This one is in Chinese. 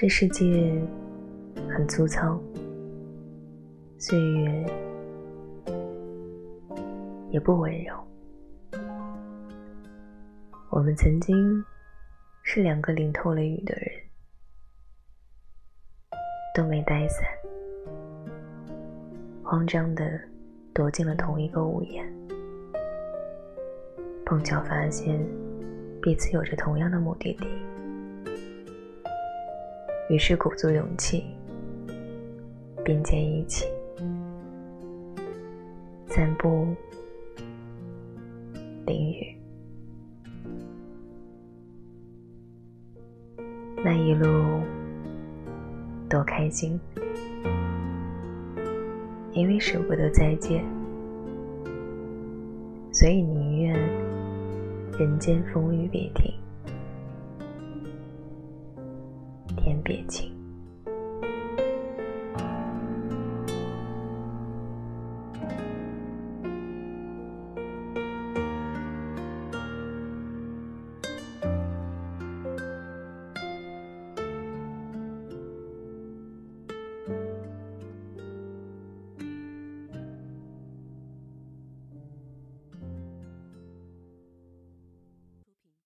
这世界很粗糙，岁月也不温柔。我们曾经是两个淋透了雨的人，都没带伞，慌张的躲进了同一个屋檐，碰巧发现彼此有着同样的目的地。于是鼓足勇气，并肩一起散步淋雨。那一路多开心，因为舍不得再见，所以宁愿人间风雨别停。别情。